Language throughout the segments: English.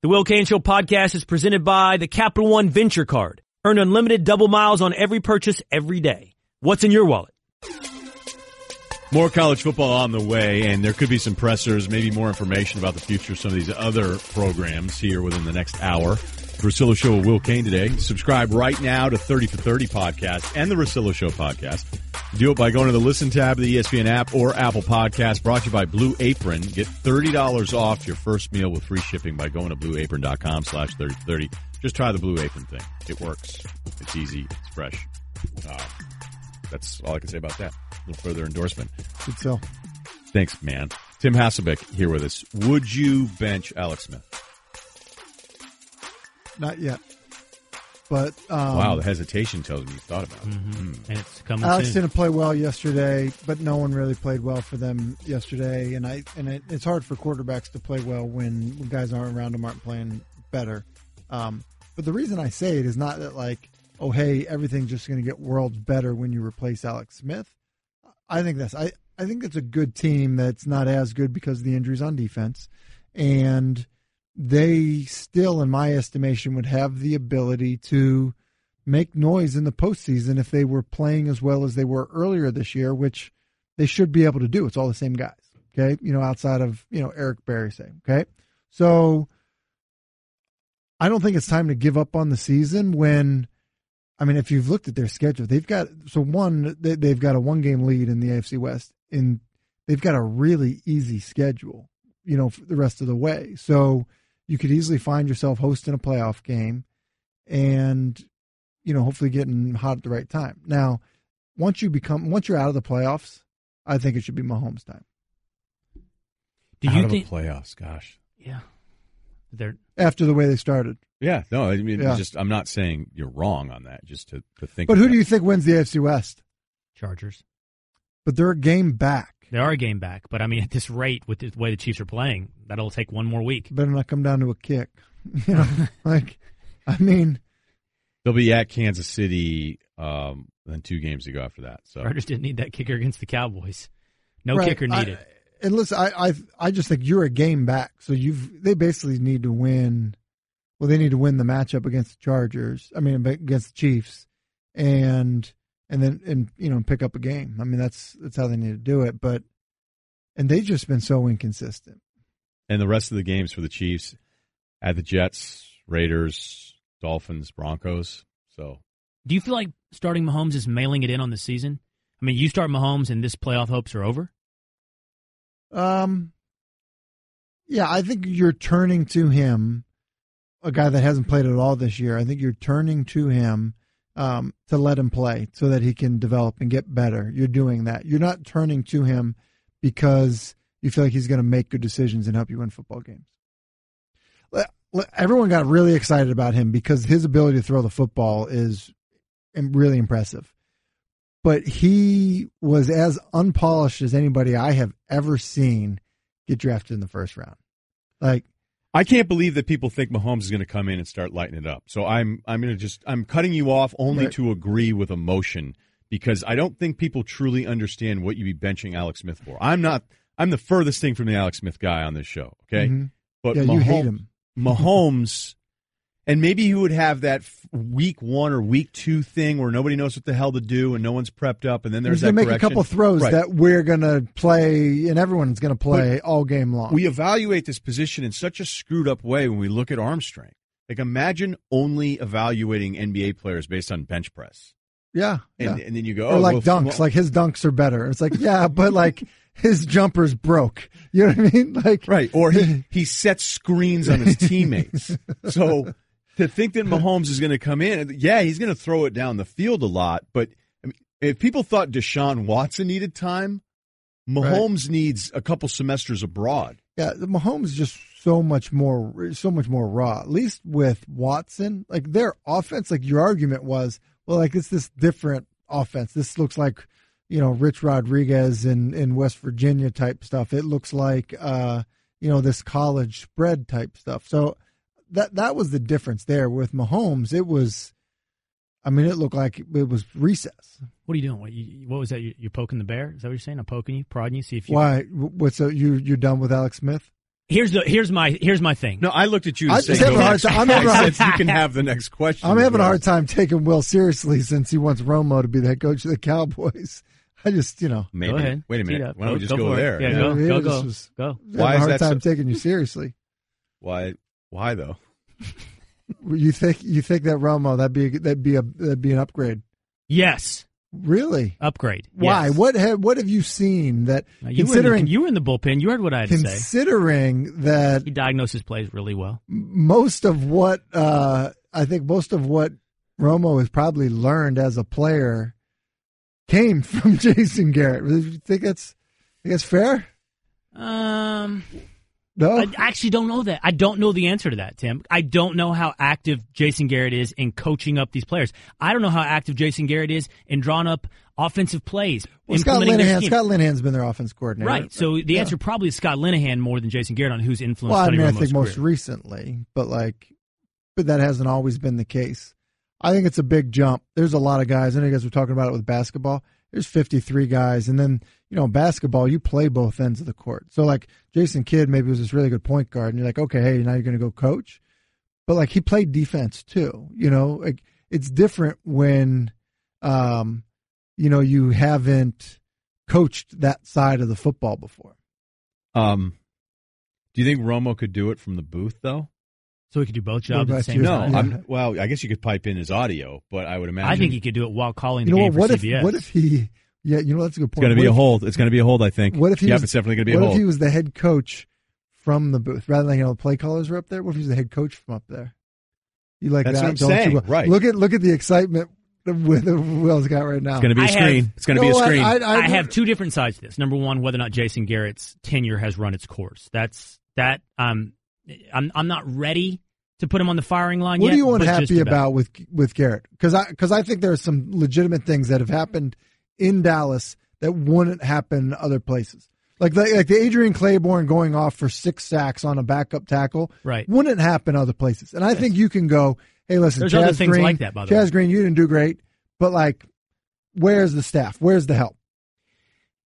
The Will Cain Show podcast is presented by the Capital One Venture Card. Earn unlimited double miles on every purchase every day. What's in your wallet? More college football on the way, and there could be some pressers, maybe more information about the future of some of these other programs here within the next hour. Russillo Show with Will Cain today. Subscribe right now to 30 for 30 podcast and the Russillo Show podcast. Do it by going to the listen tab of the ESPN app or Apple Podcast brought to you by Blue Apron. Get $30 off your first meal with free shipping by going to blueapron.com slash 30 Just try the Blue Apron thing. It works. It's easy. It's fresh. Uh, that's all I can say about that. A little further endorsement. Good sell. Thanks, man. Tim Hasselbeck here with us. Would you bench Alex Smith? Not yet. But um, wow, the hesitation tells me you thought about it. Mm-hmm. Mm. And it's coming. Alex soon. didn't play well yesterday, but no one really played well for them yesterday. And I and it, it's hard for quarterbacks to play well when, when guys aren't around them aren't playing better. Um, but the reason I say it is not that like, oh hey, everything's just going to get worlds better when you replace Alex Smith. I think that's I I think it's a good team that's not as good because of the injuries on defense, and they still, in my estimation, would have the ability to make noise in the postseason if they were playing as well as they were earlier this year, which they should be able to do. It's all the same guys. Okay. You know, outside of, you know, Eric Berry say. Okay. So I don't think it's time to give up on the season when I mean, if you've looked at their schedule, they've got so one they, they've got a one game lead in the AFC West, and they've got a really easy schedule, you know, the rest of the way. So you could easily find yourself hosting a playoff game, and you know, hopefully getting hot at the right time. Now, once you become once you're out of the playoffs, I think it should be Mahomes time. Do Out you of think? the playoffs? Gosh. Yeah. They're After the way they started, Yeah, no, I mean, Yeah. just I'm not saying you're wrong on that. Just to, to think. but who that. do you think wins the AFC West? Chargers. But they're a game back. They are a game back, but I mean, at this rate, with the way the Chiefs are playing, that'll take one more week. Better not come down to a kick. You know, like I mean, They'll be at Kansas City. Um, then two games to go after that. So Chargers didn't need that kicker against the Cowboys. No right, kicker I- needed. and listen, I, I I just think you're a game back, so you've they basically need to win. Well, they need to win the matchup against the Chargers. I mean, against the Chiefs, and and then and you know pick up a game. I mean, that's that's how they need to do it. But and they've just been so inconsistent. and the rest of the games for the Chiefs at the Jets, Raiders, Dolphins, Broncos. So Do you feel like starting Mahomes is mailing it in on the season? I mean, you start Mahomes and this playoff hopes are over. Um, yeah, I think you're turning to him, a guy that hasn't played at all this year. I think you're turning to him um, to let him play so that he can develop and get better. You're doing that. You're not turning to him because you feel like he's going to make good decisions and help you win football games. Everyone got really excited about him because his ability to throw the football is really impressive. But he was as unpolished as anybody I have ever seen get drafted in the first round. Like, I can't believe that people think Mahomes is going to come in and start lighting it up. So I'm I'm going to just I'm cutting you off only Right. to agree with emotion because I don't think people truly understand what you'd be benching Alex Smith for. I'm not I'm the furthest thing from the Alex Smith guy on this show. Okay, mhm. but yeah, Mahomes, you hate him. Mahomes, and maybe he would have that week one or week two thing where nobody knows what the hell to do and no one's prepped up, and then there's He's going that to make a couple throws Right. that we're going to play, and everyone's going to play all game long. we evaluate this position in such a screwed up way when we look at arm strength. Like imagine only evaluating NBA players based on bench press, yeah, and, yeah. and then you go, or oh, like well, dunks. well- like his dunks are better. It's like, yeah, but like his jumper's broke. You know what I mean? Like, right, or he he sets screens on his teammates. so to think that Mahomes is going to come in, yeah, he's going to throw it down the field a lot. But I mean, if people thought Deshaun Watson needed time, Mahomes needs a couple semesters abroad. Yeah, Mahomes is just so much more, so much more raw. At least with Watson, like their offense, like your argument was, well, like it's this different offense. This looks like, you know, Rich Rodriguez in in West Virginia type stuff. It looks like, uh, you know, this college spread type stuff. So that that was the difference there with Mahomes. It was, I mean, it looked like it was recess. What are you doing? What, you, what was that? You, you're poking the bear? Is that what you're saying? I'm poking you, prodding you, see if you. Why? What's so you you're done with Alex Smith? Here's the here's my here's my thing. No, I looked at you. I And just said, have a "Go hard next." time- I'm having a I hard- said, you can have the next question. I'm having a hard time taking Will seriously since he wants Romo to be the head coach of the Cowboys. I just, you know, Maybe. Go ahead. Wait a minute. Why don't we just go, for it. there? Yeah, Yeah, go, go, go, was- go. Why having a is hard that time so- taking you seriously. Why? Why though? You think you think that Romo that'd be that'd be a that'd be an upgrade? Yes, Really? upgrade. Why? Yes. What have what have you seen that Now, you considering were the, you were in the bullpen. You heard what I had to say. considering that He diagnosed his plays really well. most of what uh, I think most of what Romo has probably learned as a player came from Jason Garrett. Do you think that's think that's fair? Um, No. I actually don't know that. I don't know the answer to that, Tim. I don't know how active Jason Garrett is in coaching up these players. I don't know how active Jason Garrett is in drawing up offensive plays, well, Scott Linehan. Scott Linehan's been their offense coordinator, Right. So the Yeah. answer probably is Scott Linehan more than Jason Garrett on who's influenced Well, I Tony mean, I Romo's think most career. recently, but like, but that hasn't always been the case. I think it's a big jump. There's a lot of guys. I know you guys were talking about it with basketball. There's 53 guys, and then you know, basketball, you play both ends of the court. So like Jason Kidd maybe was this really good point guard, and you're like, okay, hey, now you're going to go coach, but like he played defense too. You know, like it's different when, um, you know, you haven't coached that side of the football before. Um, do you think Romo could do it from the booth though? So he could do both jobs at the same you? No, time. Yeah. I'm. Well, I guess you could pipe in his audio, but I would imagine I think he could do it while calling the You know game what? What for if CBS. what if he? Yeah, you know that's a good point. it's going to be What a if- hold. It's going to be a hold. I think. What if he Yep, was- it's definitely going to be a hold. What if he was the head coach from the booth rather than you know the play callers were up there? What if he was the head coach from up there? You like That's that? what I'm don't saying, you? right. Look at look at the excitement that Will's got right now. it's going to be a I have- screen. it's going to be a screen. I, I, I have two different sides to this. Number one, whether or not Jason Garrett's tenure has run its course. That's that. Um, I'm I'm not ready to put him on the firing line yet. What yet. are you but just unhappy about with with Garrett? Because I because I think there are some legitimate things that have happened in Dallas that wouldn't happen in other places. Like the, like the Adrian Clayborn going off for six sacks on a backup tackle, Right. Wouldn't happen other places. And I think you can go, hey, listen, There's Chaz other things Green, like that, by the Chaz way. Green, you didn't do great, but like, where's the staff? Where's the help?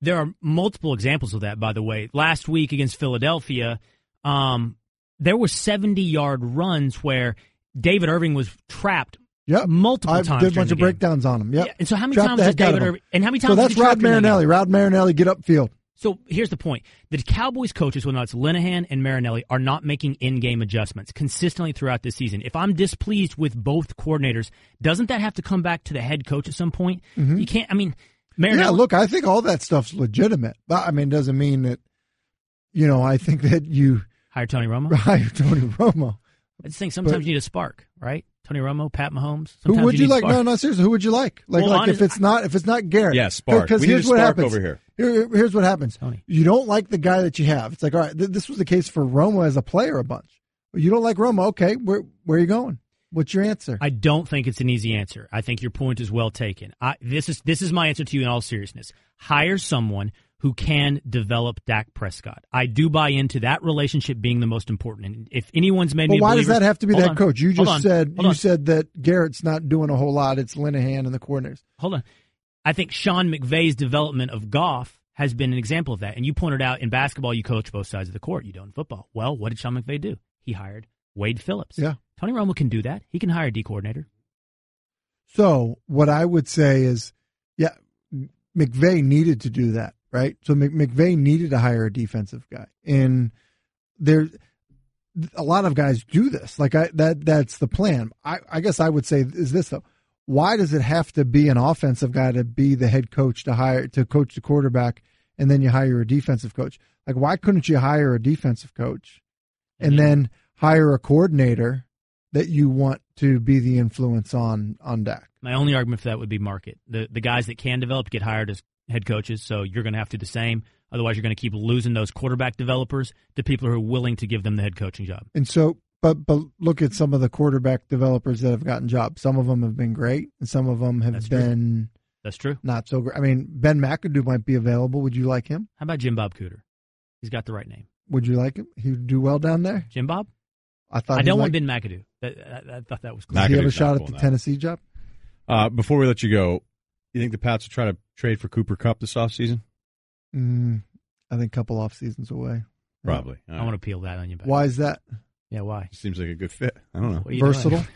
There are multiple examples of that, by the way. Last week against Philadelphia, um, there were 70 yard runs where David Irving was trapped Yep. multiple I times. did a bunch of game. breakdowns on him. Yep. Yeah, and so how many Trapped times did David. Irving? And how many times? So that's Rod trapped in that game? Marinelli. Rod Marinelli, get upfield. So here's the point: the Cowboys coaches, whether it's Linehan and Marinelli, are not making in-game adjustments consistently throughout this season. If I'm displeased with both coordinators, doesn't that have to come back to the head coach at some point? Mm-hmm. You can't. I mean, Marinelli. Yeah, look, I think all that stuff's legitimate, but I mean, it doesn't mean that, you know, I think that you hire Tony Romo. hire Tony Romo. I just think sometimes But- you need a spark, right? Tony Romo, Pat Mahomes. Who would you need a like? spark. No, no, seriously, who would you like? Like, Well, like honest- if it's not if it's not Garrett, Yeah, spark. Because here's a what happens over here. Here- Here's what happens. Tony. You don't like the guy that you have. It's like, all right, th- this was the case for Romo as a player a bunch. You don't like Romo, okay? Where where are you going? What's your answer? I don't think it's an easy answer. I think your point is well taken. I, this is this is my answer to you in all seriousness. Hire someone who can develop Dak Prescott. I do buy into that relationship being the most important. And if anyone's made But me, why does that have to be that on. coach? You just on. said you on. said that Garrett's not doing a whole lot. It's Linehan and the corners. hold on. I think Sean McVay's development of Goff has been an example of that. And you pointed out in basketball, you coach both sides of the court. You don't in football. Well, what did Sean McVay do? He hired Wade Phillips. Yeah. Tony Romo can do that. He can hire a D coordinator. So what I would say is, yeah, McVay needed to do that, right? So Mc- McVay needed to hire a defensive guy, and there, a lot of guys do this. Like I, that, that's the plan. I, I guess I would say is this though. Why does it have to be an offensive guy to be the head coach to hire to coach the quarterback, and then you hire a defensive coach? Like why couldn't you hire a defensive coach, and Yeah. then hire a coordinator that you want to be the influence on on Dak? My only argument for that would be market. The the guys that can develop get hired as head coaches, so you're going to have to do the same. Otherwise, you're going to keep losing those quarterback developers to people who are willing to give them the head coaching job. And so, but but look at some of the quarterback developers that have gotten jobs. Some of them have been great, and some of them have That's true. been That's true. not so great. I mean, Ben McAdoo might be available. Would you like him? How about Jim Bob Cooter? He's got the right name. Would you like him? He would do well down there. Jim Bob? I thought. I don't he want Ben McAdoo. That, I, I thought that was cool. Does he have a shot at the now. Tennessee job? Uh, before we let you go, you think the Pats will try to trade for Cooper Kupp this offseason? Mm, I think a couple off seasons away. Probably. I want to peel that on you back. Why is that? Yeah, why? Seems like a good fit. I don't know. What are you Versatile.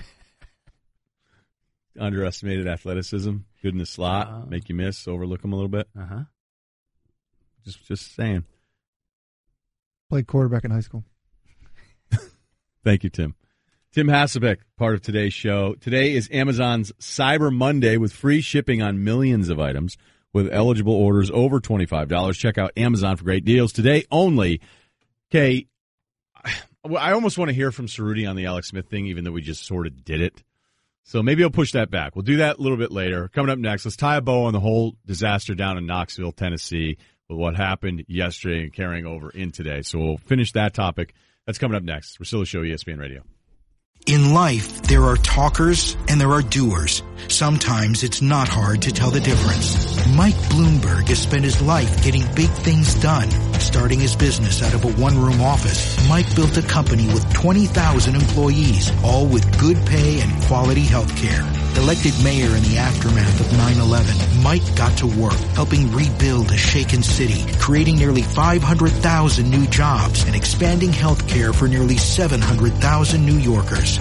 Underestimated athleticism, good in the slot, Oh. make you miss, overlook them a little bit. Uh-huh. Just, just saying. Played quarterback in high school. Thank you, Tim. Tim Hasselbeck, part of today's show. Today is Amazon's Cyber Monday with free shipping on millions of items with eligible orders over $25. Check out Amazon for great deals today only. Okay, I almost want to hear from Ceruti on the Alex Smith thing, even though we just sort of did it. So maybe I'll push that back. We'll do that a little bit later. Coming up next, let's tie a bow on the whole disaster down in Knoxville, Tennessee, with what happened yesterday and carrying over in today. So we'll finish that topic. That's coming up next. Russillo Show, E ESPN Radio. In life, there are talkers and there are doers. Sometimes it's not hard to tell the difference. Mike Bloomberg has spent his life getting big things done. Starting his business out of a one-room office, Mike built a company with 20,000 employees, all with good pay and quality health care. Elected mayor in the aftermath of 9-11, Mike got to work helping rebuild a shaken city, creating nearly 500,000 new jobs and expanding health care for nearly 700,000 New Yorkers.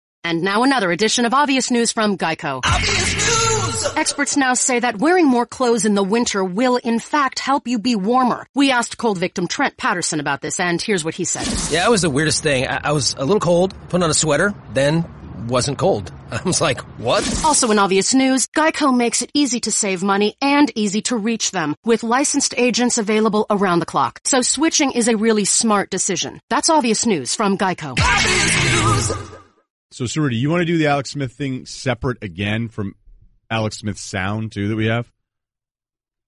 And now another edition of Obvious News from Geico. Obvious News! Experts now say that wearing more clothes in the winter will in fact help you be warmer. We asked cold victim Trent Patterson about this and here's what he said. Yeah, it was the weirdest thing. I, I was a little cold, put on a sweater, then wasn't cold. I was like, what? Also in Obvious News, Geico makes it easy to save money and easy to reach them with licensed agents available around the clock. So switching is a really smart decision. That's Obvious News from Geico. So, Ceruti, you want to do the Alex Smith thing separate again from Alex Smith's sound, too, that we have?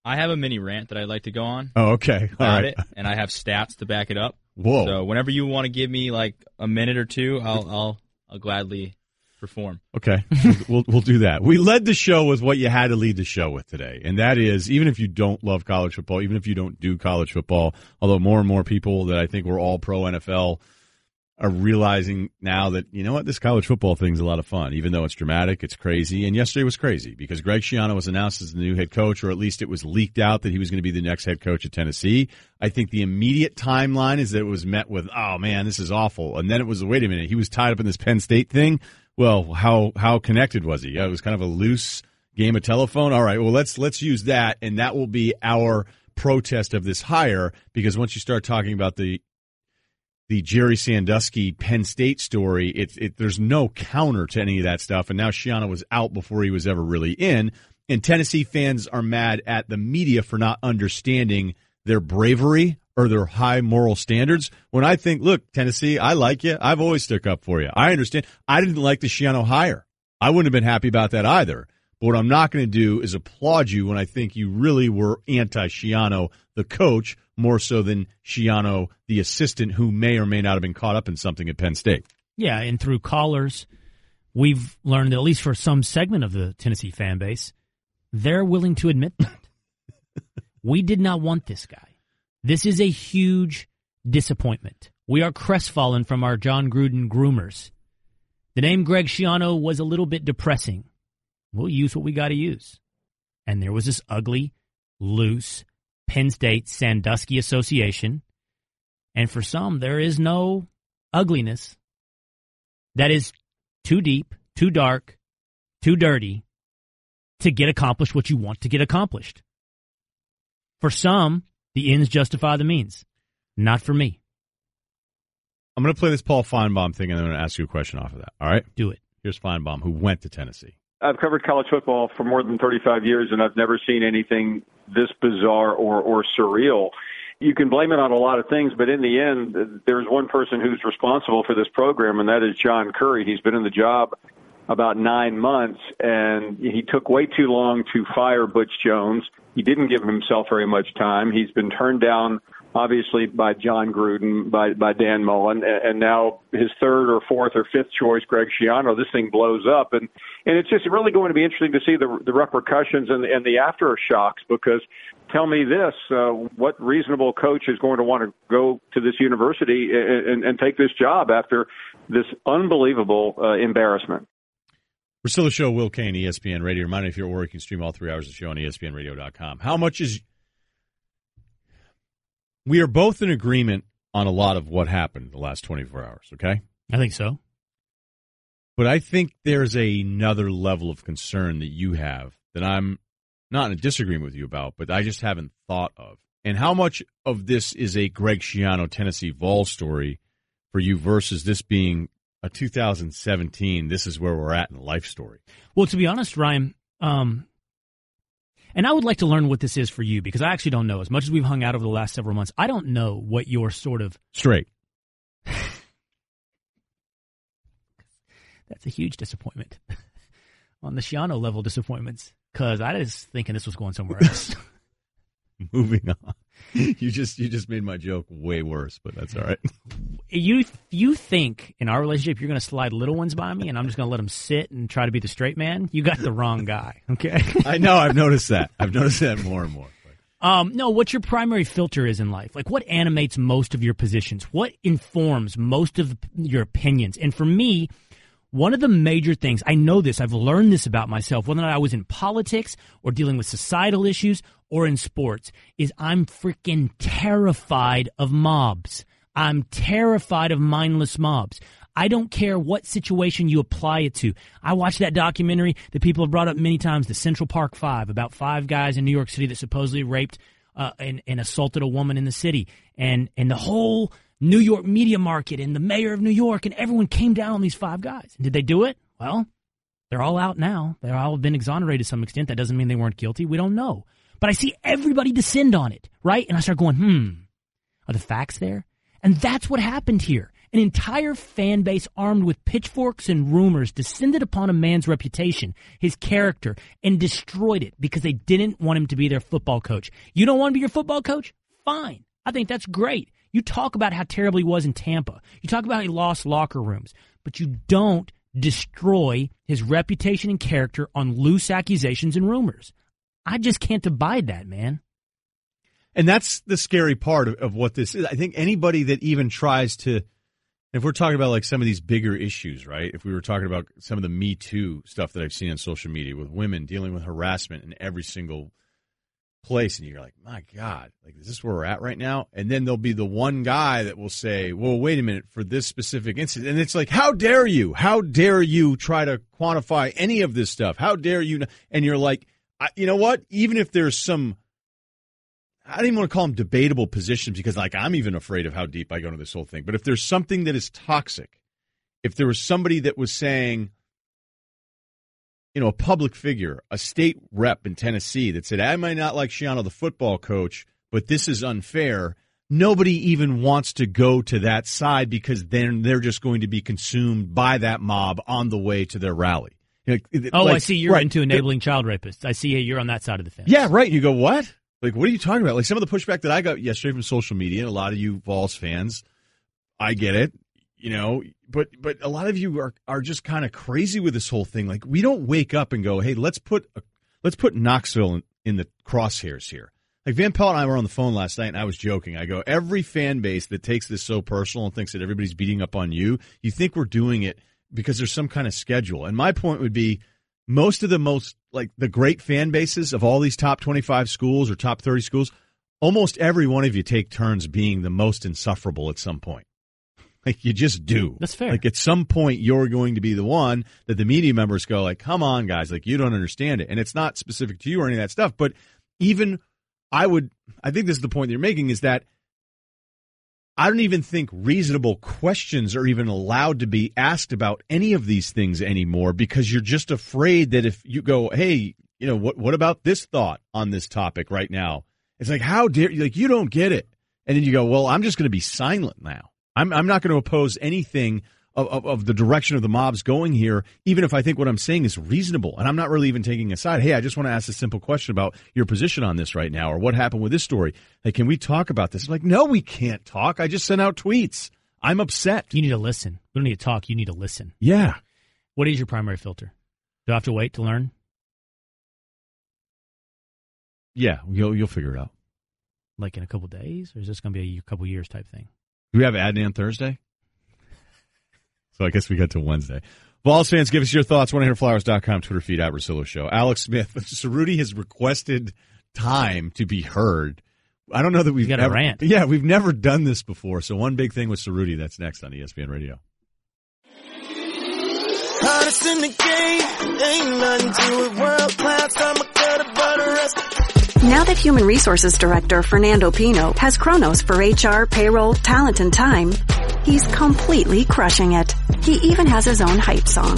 I have a mini rant that I'd like to go on Oh, okay. All right. it, and I have stats to back it up. Whoa. So whenever you want to give me like a minute or two, I'll I'll I'll gladly perform. Okay, we'll we'll do that. We led the show with what you had to lead the show with today, and that is even if you don't love college football, even if you don't do college football, although more and more people that I think were all pro NFL are realizing now that you know what this college football thing's a lot of fun, even though it's dramatic, it's crazy, and yesterday was crazy because Greg Schiano was announced as the new head coach, or at least it was leaked out that he was going to be the next head coach at Tennessee. I think the immediate timeline is that it was met with, "Oh man, this is awful," and then it was, "Wait a minute, he was tied up in this Penn State thing." Well, how how connected was he? It was kind of a loose game of telephone. All right, well let's let's use that, and that will be our protest of this hire because once you start talking about the the Jerry Sandusky Penn State story, it, it there's no counter to any of that stuff. And now Schiano was out before he was ever really in. And Tennessee fans are mad at the media for not understanding their bravery or their high moral standards. When I think, look, Tennessee, I like you. I've always stuck up for you. I understand. I didn't like the Schiano hire. I wouldn't have been happy about that either. But what I'm not going to do is applaud you when I think you really were anti Schiano, the coach, more so than Schiano, the assistant, who may or may not have been caught up in something at Penn State. Yeah, and through callers, we've learned that at least for some segment of the Tennessee fan base, they're willing to admit that. we did not want this guy. This is a huge disappointment. We are crestfallen from our Jon Gruden groomers. The name Greg Schiano was a little bit depressing. We'll use what we got to use. And there was this ugly, loose Penn State Sandusky Association. And for some, there is no ugliness that is too deep, too dark, too dirty to get accomplished what you want to get accomplished. For some, the ends justify the means. Not for me. I'm going to play this Paul Finebaum thing and then I'm going to ask you a question off of that. All right? Do it. Here's Finebaum, who went to Tennessee. I've covered college football for more than 35 years, and I've never seen anything this bizarre or, or surreal. You can blame it on a lot of things, but in the end, there's one person who's responsible for this program, and that is John Currie. He's been in the job about nine months, and he took way too long to fire Butch Jones. He didn't give himself very much time. He's been turned down obviously by Jon Gruden, by by Dan Mullen, and, now his third or fourth or fifth choice, Greg Schiano. This thing blows up, and and it's just really going to be interesting to see the the repercussions and and the aftershocks. Because tell me this: uh, what reasonable coach is going to want to go to this university and, and, and take this job after this unbelievable uh, embarrassment? Russillo Show, Will Cain, ESPN Radio. Remind me if you're at work, you can stream all three hours of the show on ESPNRadio.com. How much is we are both in agreement on a lot of what happened the last 24 hours, okay? I think so. But I think there's another level of concern that you have that I'm not in a disagreement with you about, but I just haven't thought of. And how much of this is a Greg Schiano Tennessee Vol story for you versus this being a 2017, this is where we're at in life story? Well, to be honest, Ryen, um, and I would like to learn what this is for you because I actually don't know. As much as we've hung out over the last several months, I don't know what your sort of straight. That's a huge disappointment on the Schiano level disappointments because I was thinking this was going somewhere else. Moving on. You just you just made my joke way worse, but that's all right. You you think in our relationship you're going to slide little ones by me and I'm just going to let them sit and try to be the straight man? You got the wrong guy. Okay. I know. I've noticed that. I've noticed that more and more. Um, no, what your primary filter is in life. Like what animates most of your positions? What informs most of your opinions? And for me, one of the major things, I know this, I've learned this about myself, whether or not I was in politics or dealing with societal issues or in sports, is I'm freaking terrified of mobs. I'm terrified of mindless mobs. I don't care what situation you apply it to. I watched that documentary that people have brought up many times, the Central Park Five, about five guys in New York City that supposedly raped uh, and, and assaulted a woman in the city. And, and the whole New York media market and the mayor of New York and everyone came down on these five guys. Did they do it? Well, they're all out now. They're all been exonerated to some extent. That doesn't mean they weren't guilty. We don't know. But I see everybody descend on it, right? And I start going, hmm, are the facts there? And that's what happened here. An entire fan base armed with pitchforks and rumors descended upon a man's reputation, his character, and destroyed it because they didn't want him to be their football coach. You don't want to be your football coach? Fine. I think that's great. You talk about how terrible he was in Tampa. You talk about he lost locker rooms, but you don't destroy his reputation and character on loose accusations and rumors. I just can't abide that, man. And that's the scary part of, of what this is. I think anybody that even tries to, if we're talking about like some of these bigger issues, right? If we were talking about some of the Me Too stuff that I've seen on social media with women dealing with harassment in every single place and you're like, my God, like, is this where we're at right now? And then there'll be the one guy that will say, well, wait a minute, for this specific incident. And it's like, how dare you? How dare you try to quantify any of this stuff? How dare you? And you're like, you know what? Even if there's some, I don't even want to call them debatable positions because, like, I'm even afraid of how deep I go into this whole thing. But if there's something that is toxic, if there was somebody that was saying, you know, a public figure, a state rep in Tennessee that said, I might not like Schiano, the football coach, but this is unfair. Nobody even wants to go to that side because then they're just going to be consumed by that mob on the way to their rally. Like, oh, like, I see you're right. into enabling child rapists. I see you're on that side of the fence. Yeah, right. You go, what? Like, what are you talking about? Like some of the pushback that I got yesterday from social media, and a lot of you Vols fans, I get it you know but but a lot of you are are just kind of crazy with this whole thing. Like we don't wake up and go hey let's put a, let's put knoxville in, in the crosshairs here. Like van pelt and i were on the phone last night and i was joking. I go every fan base that takes this so personal and thinks that everybody's beating up on you you think we're doing it because there's some kind of schedule. And my point would be most of the most like the great fan bases of all these top 25 schools or top 30 schools almost every one of you take turns being the most insufferable at some point like you just do. That's fair. Like at some point you're going to be the one that the media members go like, "Come on, guys! Like you don't understand it." And it's not specific to you or any of that stuff. But even I would, I think this is the point that you're making is that I don't even think reasonable questions are even allowed to be asked about any of these things anymore because you're just afraid that if you go, "Hey, you know what? What about this thought on this topic right now?" It's like, how dare you? Like you don't get it, and then you go, "Well, I'm just going to be silent now." I'm I'm not going to oppose anything of, of, of, the direction of the mob's going here, even if I think what I'm saying is reasonable. And I'm not really even taking a side. Hey, I just want to ask a simple question about your position on this right now or what happened with this story. Hey, can we talk about this? I'm like, no, we can't talk. I just sent out tweets. I'm upset. You need to listen. We don't need to talk. You need to listen. Yeah. What is your primary filter? Do I have to wait to learn? Yeah, you'll you'll figure it out. Like in a couple days, or is this going to be a couple years type thing? Do we have Adnan Thursday? So I guess we got to Wednesday. Vols fans, give us your thoughts. 100flowers.com, Twitter feed at Russillo Show. Alex Smith, Ceruti has requested time to be heard. I don't know that we've got ever, a rant. Yeah, we've never done this before. So one big thing with Ceruti, that's next on ESPN Radio. Hottest in the game, ain't nothing to it. World class, I'm a now that Human Resources Director Fernando Pino has Kronos for HR, payroll, talent, and time, he's completely crushing it. He even has his own hype song.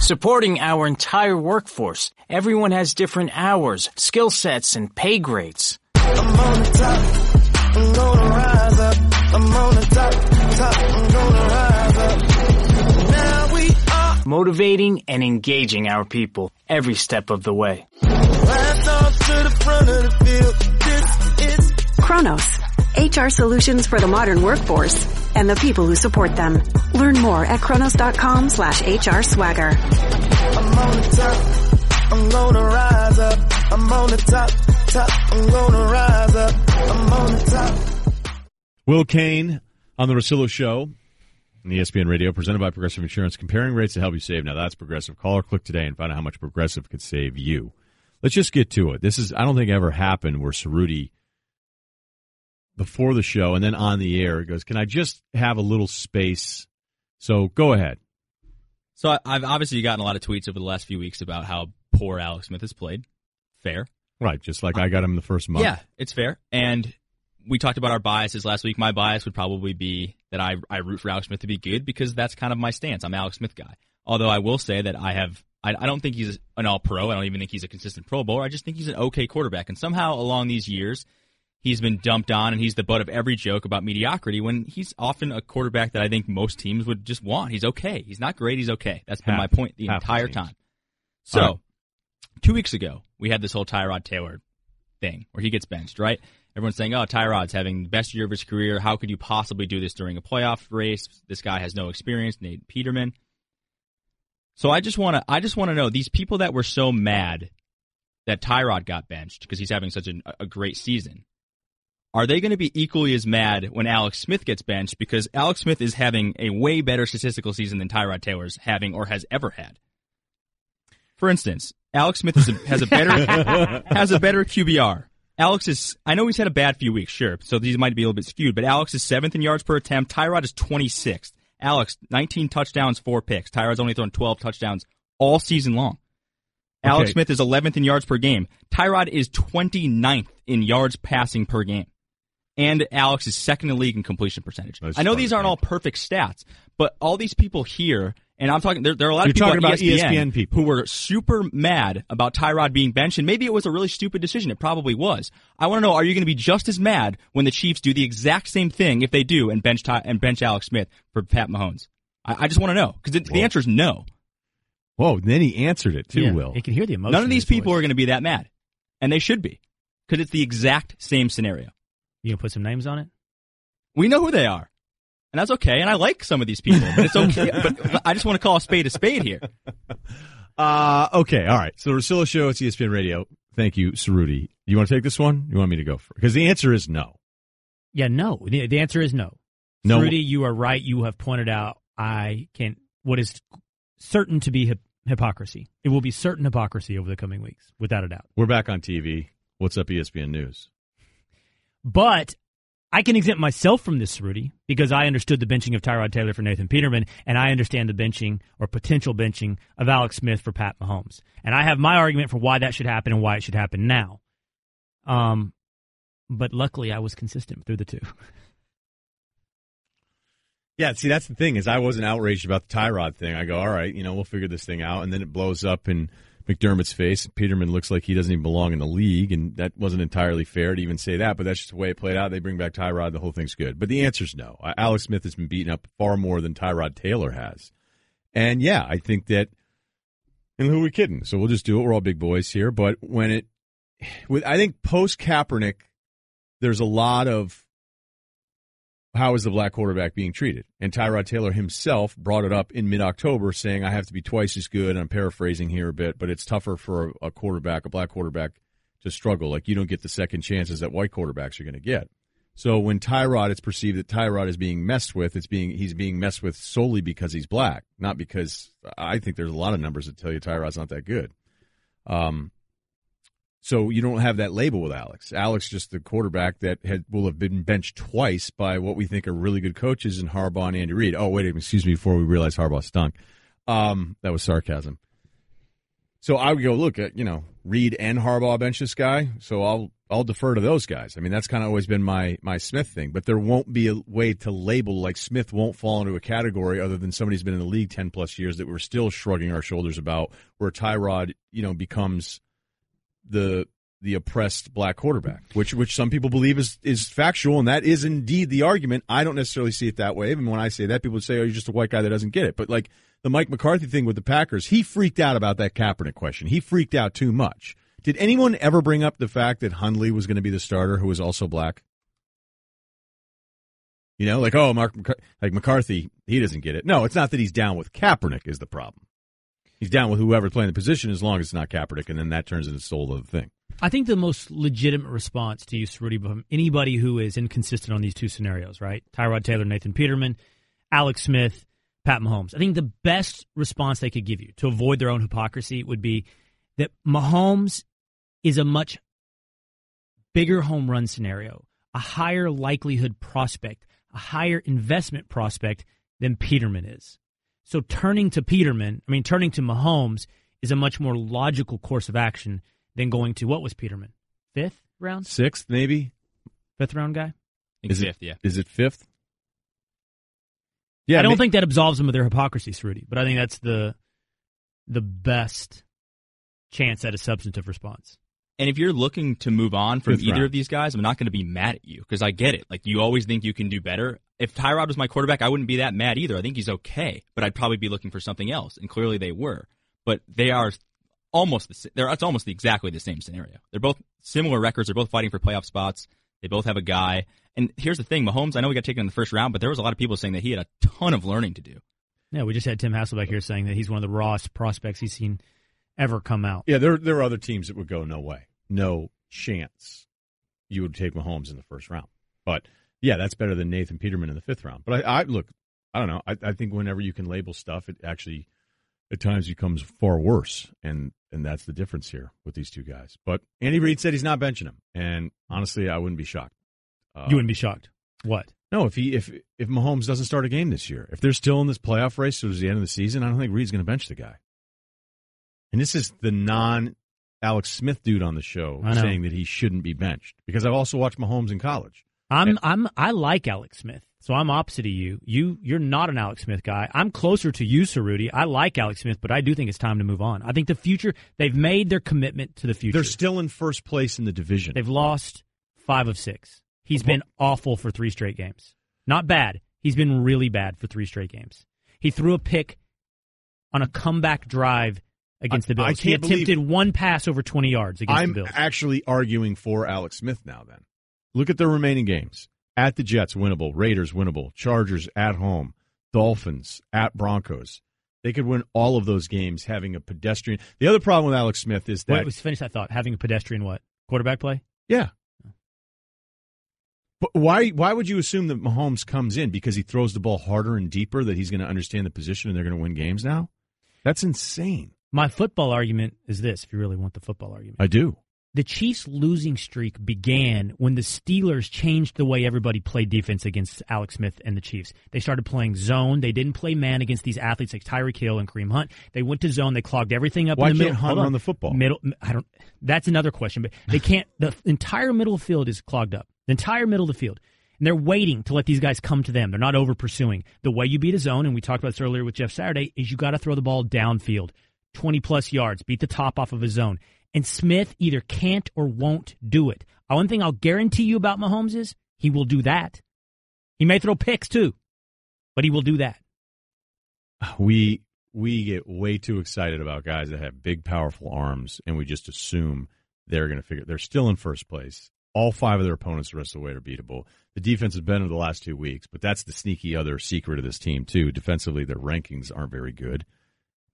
Supporting our entire workforce. Everyone has different hours, skill sets, and pay grades. Motivating and engaging our people every step of the way. Kronos, HR solutions for the modern workforce and the people who support them. Learn more at kronos.com slash HR swagger. I'm on the top. I'm gonna rise up. I'm on the top, top. I'm gonna rise up. I'm on the top. Will Cain on the Russillo Show on ESPN Radio, presented by Progressive Insurance, comparing rates to help you save. Now that's Progressive. Call or click today and find out how much Progressive could save you. Let's just get to it. This is I don't think ever happened where Ceruti before the show and then on the air goes, "Can I just have a little space?" So go ahead. So I've obviously gotten a lot of tweets over the last few weeks about how poor Alex Smith has played. Fair, right? Just like uh, I got him the first month. Yeah, it's fair. And we talked about our biases last week. My bias would probably be that I I root for Alex Smith to be good because that's kind of my stance. I'm Alex Smith guy. Although I will say that I have I, I don't think he's an all pro. I don't even think he's a consistent Pro Bowler. I just think he's an okay quarterback. And somehow along these years, he's been dumped on and he's the butt of every joke about mediocrity when he's often a quarterback that I think most teams would just want. He's okay. He's not great. He's okay. That's been half, my point the entire time. So, right. two weeks ago, we had this whole Tyrod Taylor thing where he gets benched, right? Everyone's saying, "Oh, Tyrod's having the best year of his career. How could you possibly do this during a playoff race? This guy has no experience." Nate Peterman. So I just want to, I just want to know these people that were so mad that Tyrod got benched because he's having such a, a great season. Are they going to be equally as mad when Alex Smith gets benched because Alex Smith is having a way better statistical season than Tyrod Taylor's having or has ever had? For instance, Alex Smith a, has a better has a better QBR. Alex is, I know he's had a bad few weeks, sure, so these might be a little bit skewed, but Alex is seventh in yards per attempt. Tyrod is 26th. Alex, 19 touchdowns, four picks. Tyrod's only thrown 12 touchdowns all season long. Okay. Alex Smith is 11th in yards per game. Tyrod is 29th in yards passing per game. And Alex is second in the league in completion percentage. That's I know these aren't all perfect stats, but all these people here and I'm talking, there, there are a lot You're of people talking about ESPN, ESPN, people who were super mad about Tyrod being benched, and maybe it was a really stupid decision. It probably was. I want to know: Are you going to be just as mad when the Chiefs do the exact same thing, if they do, and bench Ty, and bench Alex Smith for Pat Mahomes? I, I just want to know because the answer is no. Whoa! Then he answered it too. Yeah, Will he can hear the emotion. None of these people voice. are going to be that mad, and they should be because it's the exact same scenario. You gonna put some names on it? We know who they are and that's okay. And I like some of these people, but it's okay. but I just want to call a spade a spade here. Uh, okay, all right. So the Russillo Show, it's ESPN Radio. Thank you, Ceruti. You want to take this one? You want me to go for? Because the answer is no. Yeah, no. The, the answer is no. No, Ceruti, you are right. You have pointed out I can what is certain to be hip, hypocrisy. It will be certain hypocrisy over the coming weeks, without a doubt. We're back on TV. What's up, ESPN News? But I can exempt myself from this, Rudy, because I understood the benching of Tyrod Taylor for Nathan Peterman, and I understand the benching or potential benching of Alex Smith for Pat Mahomes. And I have my argument for why that should happen and why it should happen now. Um, but luckily, I was consistent through the two. Yeah, see, that's the thing is I wasn't outraged about the Tyrod thing. I go, all right, you know, we'll figure this thing out, and then it blows up in McDermott's face. Peterman looks like he doesn't even belong in the league, and that wasn't entirely fair to even say that, but that's just the way it played out. They bring back Tyrod, the whole thing's good. But the answer is no. Alex Smith has been beaten up far more than Tyrod Taylor has. And yeah, I think that, and who are we kidding? So we'll just do it. We're all big boys here. But when it, with, I think post Kaepernick, there's a lot of how is the black quarterback being treated? And Tyrod Taylor himself brought it up in mid October, saying, I have to be twice as good. I'm paraphrasing here a bit, but it's tougher for a, quarterback, a black quarterback, to struggle. Like, you don't get the second chances that white quarterbacks are going to get. So when Tyrod, it's perceived that Tyrod is being messed with. It's being he's being messed with solely because he's black, not because I think there's a lot of numbers that tell you Tyrod's not that good. Um, so you don't have that label with Alex. Alex just the quarterback that had, will have been benched twice by what we think are really good coaches in Harbaugh and Andy Reid. Oh, wait, excuse me, before we realize Harbaugh stunk. Um, that was sarcasm. So I would go look at you know Reid and Harbaugh bench this guy. So I'll I'll defer to those guys. I mean that's kind of always been my my Smith thing. But there won't be a way to label like Smith won't fall into a category other than somebody's been in the league ten plus years that we're still shrugging our shoulders about. Where Tyrod you know becomes the the oppressed black quarterback, which which some people believe is is factual, and that is indeed the argument. I don't necessarily see it that way. Even when I say that, people say, "Oh, you're just a white guy that doesn't get it." But like the Mike McCarthy thing with the Packers, he freaked out about that Kaepernick question. He freaked out too much. Did anyone ever bring up the fact that Hundley was going to be the starter, who was also black? You know, like oh, Mark, like McCarthy, he doesn't get it. No, it's not that he's down with Kaepernick is the problem. He's down with whoever's playing the position as long as it's not Kaepernick, and then that turns into the soul of the thing. I think the most legitimate response to you, Rudy, from anybody who is inconsistent on these two scenarios, right? Tyrod Taylor, Nathan Peterman, Alex Smith, Pat Mahomes. I think the best response they could give you to avoid their own hypocrisy would be that Mahomes is a much bigger home run scenario, a higher likelihood prospect, a higher investment prospect than Peterman is. So turning to Peterman, I mean, turning to Mahomes is a much more logical course of action than going to what was Peterman? Fifth round? Sixth, maybe? Fifth round guy? Is fifth, it, yeah. Is it fifth? Yeah, I don't think that absolves them of their hypocrisy, Rudy, but I think that's the the best chance at a substantive response. And if you're looking to move on from Fifth either round. of these guys, I'm not going to be mad at you because I get it. Like you always think you can do better. If Tyrod was my quarterback, I wouldn't be that mad either. I think he's okay, but I'd probably be looking for something else. And clearly they were. But they are almost the they're it's almost exactly the same scenario. They're both similar records. They're both fighting for playoff spots. They both have a guy. And here's the thing, Mahomes. I know we got taken in the first round, but there was a lot of people saying that he had a ton of learning to do. Yeah, we just had Tim Hasselbeck here saying that he's one of the rawest prospects he's seen ever come out. Yeah, there there are other teams that would go no way, no chance. You would take Mahomes in the first round, but yeah, that's better than Nathan Peterman in the fifth round. But I, I look, I don't know. I, I think whenever you can label stuff, it actually at times becomes far worse, and and that's the difference here with these two guys. But Andy Reid said he's not benching him, and honestly, I wouldn't be shocked. Uh, you wouldn't be shocked. What? No, if he if if Mahomes doesn't start a game this year, if they're still in this playoff race towards the end of the season, I don't think Reid's going to bench the guy. And this is the non Alex Smith dude on the show saying that he shouldn't be benched because I've also watched Mahomes in college. I'm And- I'm I like Alex Smith, so I'm opposite of you. You you're not an Alex Smith guy. I'm closer to you, Ceruti. I like Alex Smith, but I do think it's time to move on. I think the future they've made their commitment to the future. They're still in first place in the division. They've lost five of six. He's been awful for three straight games. Not bad. He's been really bad for three straight games. He threw a pick on a comeback drive against the Bills. I he can't believe- attempted one pass over 20 yards against I'm the Bills. actually arguing for Alex Smith now. Then look at their remaining games: at the Jets, winnable; Raiders, winnable; Chargers at home; Dolphins at Broncos. They could win all of those games having a pedestrian. The other problem with Alex Smith is that Wait, finish that thought. Having a pedestrian what? Quarterback play? Yeah. Oh. But why why would you assume that Mahomes comes in because he throws the ball harder and deeper that he's going to understand the position and they're going to win games now? That's insane. My football argument is this, if you really want the football argument. I do. The Chiefs' losing streak began when the Steelers changed the way everybody played defense against Alex Smith and the Chiefs. They started playing zone. They didn't play man against these athletes like Tyreek Hill and Kareem Hunt. They went to zone. They clogged everything up Why in the middle. Hunt Hold on. run the football? Middle. I don't. That's another question. But they can't. The entire middle of the field is clogged up. The entire middle of the field. And they're waiting to let these guys come to them. They're not over pursuing. The way you beat a zone, and we talked about this earlier with Jeff Saturday, is you got to throw the ball downfield 20 plus yards, beat the top off of his zone. And Smith either can't or won't do it. Uh, one thing I'll guarantee you about Mahomes is he will do that. He may throw picks too, but he will do that. We we get way too excited about guys that have big, powerful arms, and we just assume they're going to figure. They're still in first place. All five of their opponents the rest of the way are beatable. The defense has been in the last two weeks, but that's the sneaky other secret of this team too. Defensively, their rankings aren't very good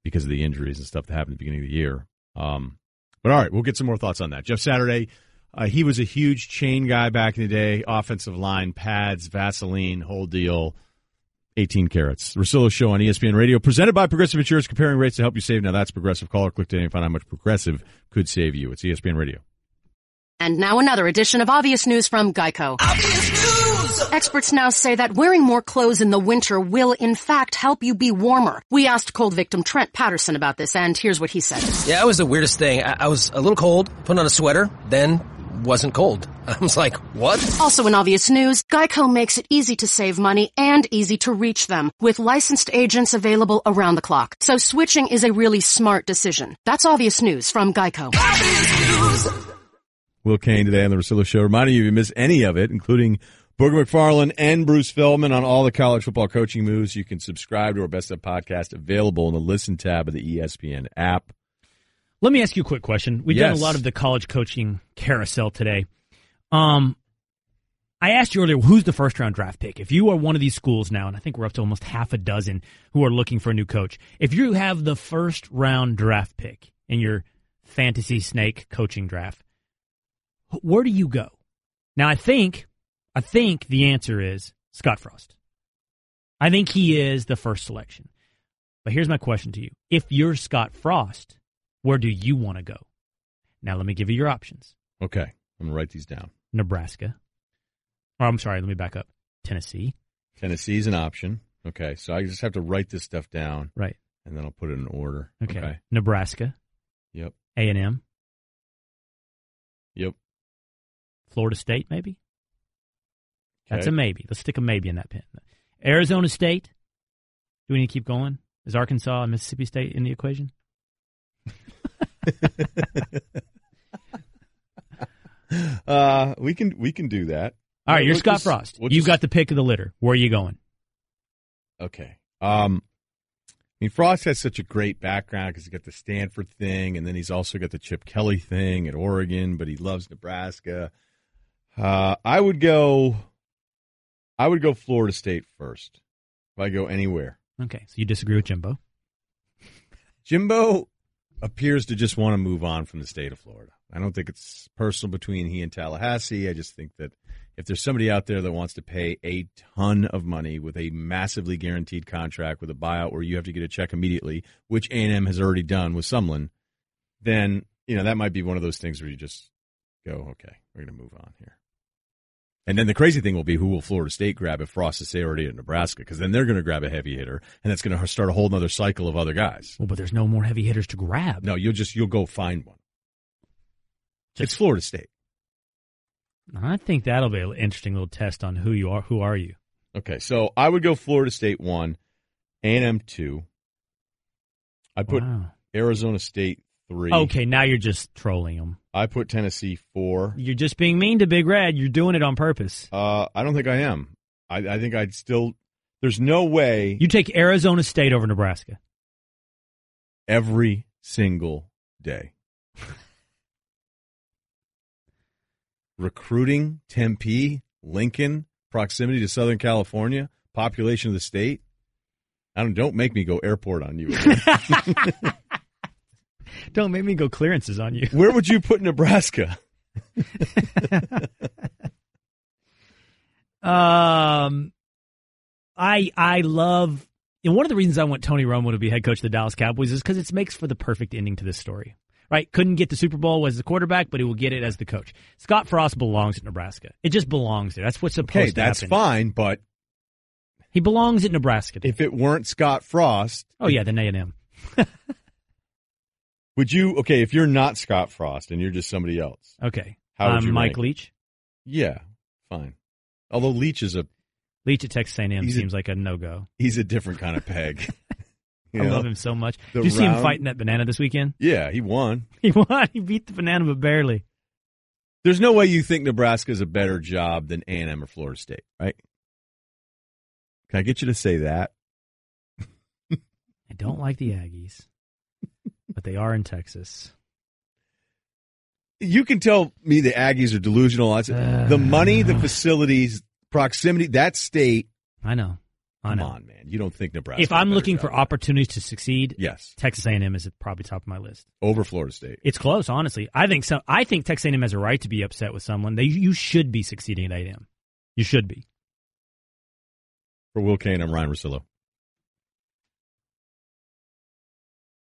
because of the injuries and stuff that happened at the beginning of the year. Um, but all right, we'll get some more thoughts on that. Jeff Saturday, uh, he was a huge chain guy back in the day. Offensive line, pads, Vaseline, whole deal. 18 carats. Russillo Show on ESPN Radio, presented by Progressive Insurance, comparing rates to help you save. Now that's Progressive. Call or click today and find out how much Progressive could save you. It's ESPN Radio. And now another edition of Obvious News from Geico. Obvious News! Experts now say that wearing more clothes in the winter will in fact help you be warmer. We asked cold victim Trent Patterson about this and here's what he said. Yeah, it was the weirdest thing. I, I was a little cold, put on a sweater, then wasn't cold. I was like, what? Also in obvious news, Geico makes it easy to save money and easy to reach them with licensed agents available around the clock. So switching is a really smart decision. That's obvious news from Geico. Will Cain today on the Russillo Show. Reminding you, if you miss any of it, including Booger McFarland and Bruce Feldman on all the college football coaching moves, you can subscribe to our Best of podcast available in the Listen tab of the ESPN app. Let me ask you a quick question. We've Yes. done a lot of the college coaching carousel today. Um, I asked you earlier, who's the first round draft pick? If you are one of these schools now, and I think we're up to almost half a dozen who are looking for a new coach, if you have the first round draft pick in your fantasy snake coaching draft, where do you go? Now, I think, I think the answer is Scott Frost. I think he is the first selection. But here's my question to you: If you're Scott Frost, where do you want to go? Now, let me give you your options: Okay, I'm going to write these down. Nebraska. Oh, I'm sorry, let me back up. Tennessee. Tennessee's an option. Okay, so I just have to write this stuff down. Right. And then I'll put it in order. Okay. Okay. Nebraska. Yep. A and M. Yep. Florida State, maybe. That's a maybe. Let's stick a maybe in that pin. Arizona State. Do we need to keep going? Is Arkansas and Mississippi State in the equation? Uh, we can we can do that. All right, you're We'll Scott just- Frost. we'll You've just- got the pick of the litter. Where are you going? Okay. Um, I mean, Frost has such a great background because he's got the Stanford thing, and then he's also got the Chip Kelly thing at Oregon, but he loves Nebraska. Uh, I would go. I would go Florida State first. If I go anywhere, Okay, so you disagree with Jimbo. Jimbo appears to just want to move on from the state of Florida. I don't think it's personal between he and Tallahassee. I just think that if there's somebody out there that wants to pay a ton of money with a massively guaranteed contract with a buyout where you have to get a check immediately, which A&M has already done with Sumlin, then you know that might be one of those things where you just go, okay, we're going to move on here. And then the crazy thing will be who will Florida State grab if Frost is already at Nebraska? Because then they're going to grab a heavy hitter, and that's going to start a whole other cycle of other guys. Well, but there's no more heavy hitters to grab. No, you'll just you'll go find one. it's Florida State. I think that'll be an interesting little test on who you are. Who are you? Okay, so I would go Florida State one, A and M two. I put Wow. Arizona State three. Okay, now you're just trolling them. I put Tennessee four. You're just being mean to Big Red. You're doing it on purpose. Uh, I don't think I am. I, I think I'd still. There's no way You take Arizona State over Nebraska. every single day. Recruiting, Tempe, Lincoln, proximity to Southern California, population of the state. I don't. Don't make me go airport on you. Don't make me go clearances on you. Where would you put Nebraska? Um, I I love. And one of the reasons I want Tony Romo to be head coach of the Dallas Cowboys is because it makes for the perfect ending to this story. Right? Couldn't get the Super Bowl as the quarterback, but he will get it as the coach. Scott Frost belongs at Nebraska. It just belongs there. That's what's supposed Okay, to that's happen. fine, but He belongs at Nebraska. if it weren't Scott Frost, oh yeah, then A and M. would you? Okay, if you're not Scott Frost and you're just somebody else, Okay. How would um, you Mike rank? Leach. yeah, fine. Although Leach is a Leach at Texas A&M He's a- seems like a no go. he's a different kind of peg. I know? love him so much. The Did you see him fighting that banana this weekend? Yeah, he won. He won. He beat the banana, but barely. There's no way you think Nebraska's a better job than A&M or Florida State, right? Can I get you to say that? I don't like the Aggies, but they are in Texas. You can tell me the Aggies are delusional. Said, uh, the money, the facilities, proximity, that state. I know. I Come know. on, man. You don't think Nebraska? If I'm looking for opportunities to succeed, yes, Texas A&M is at probably top of my list. over Florida State. It's close, honestly. I think so. I think Texas A&M has a right to be upset with someone. They you should be succeeding at A&M. You should be. For Will Cain, I'm Ryen Russillo.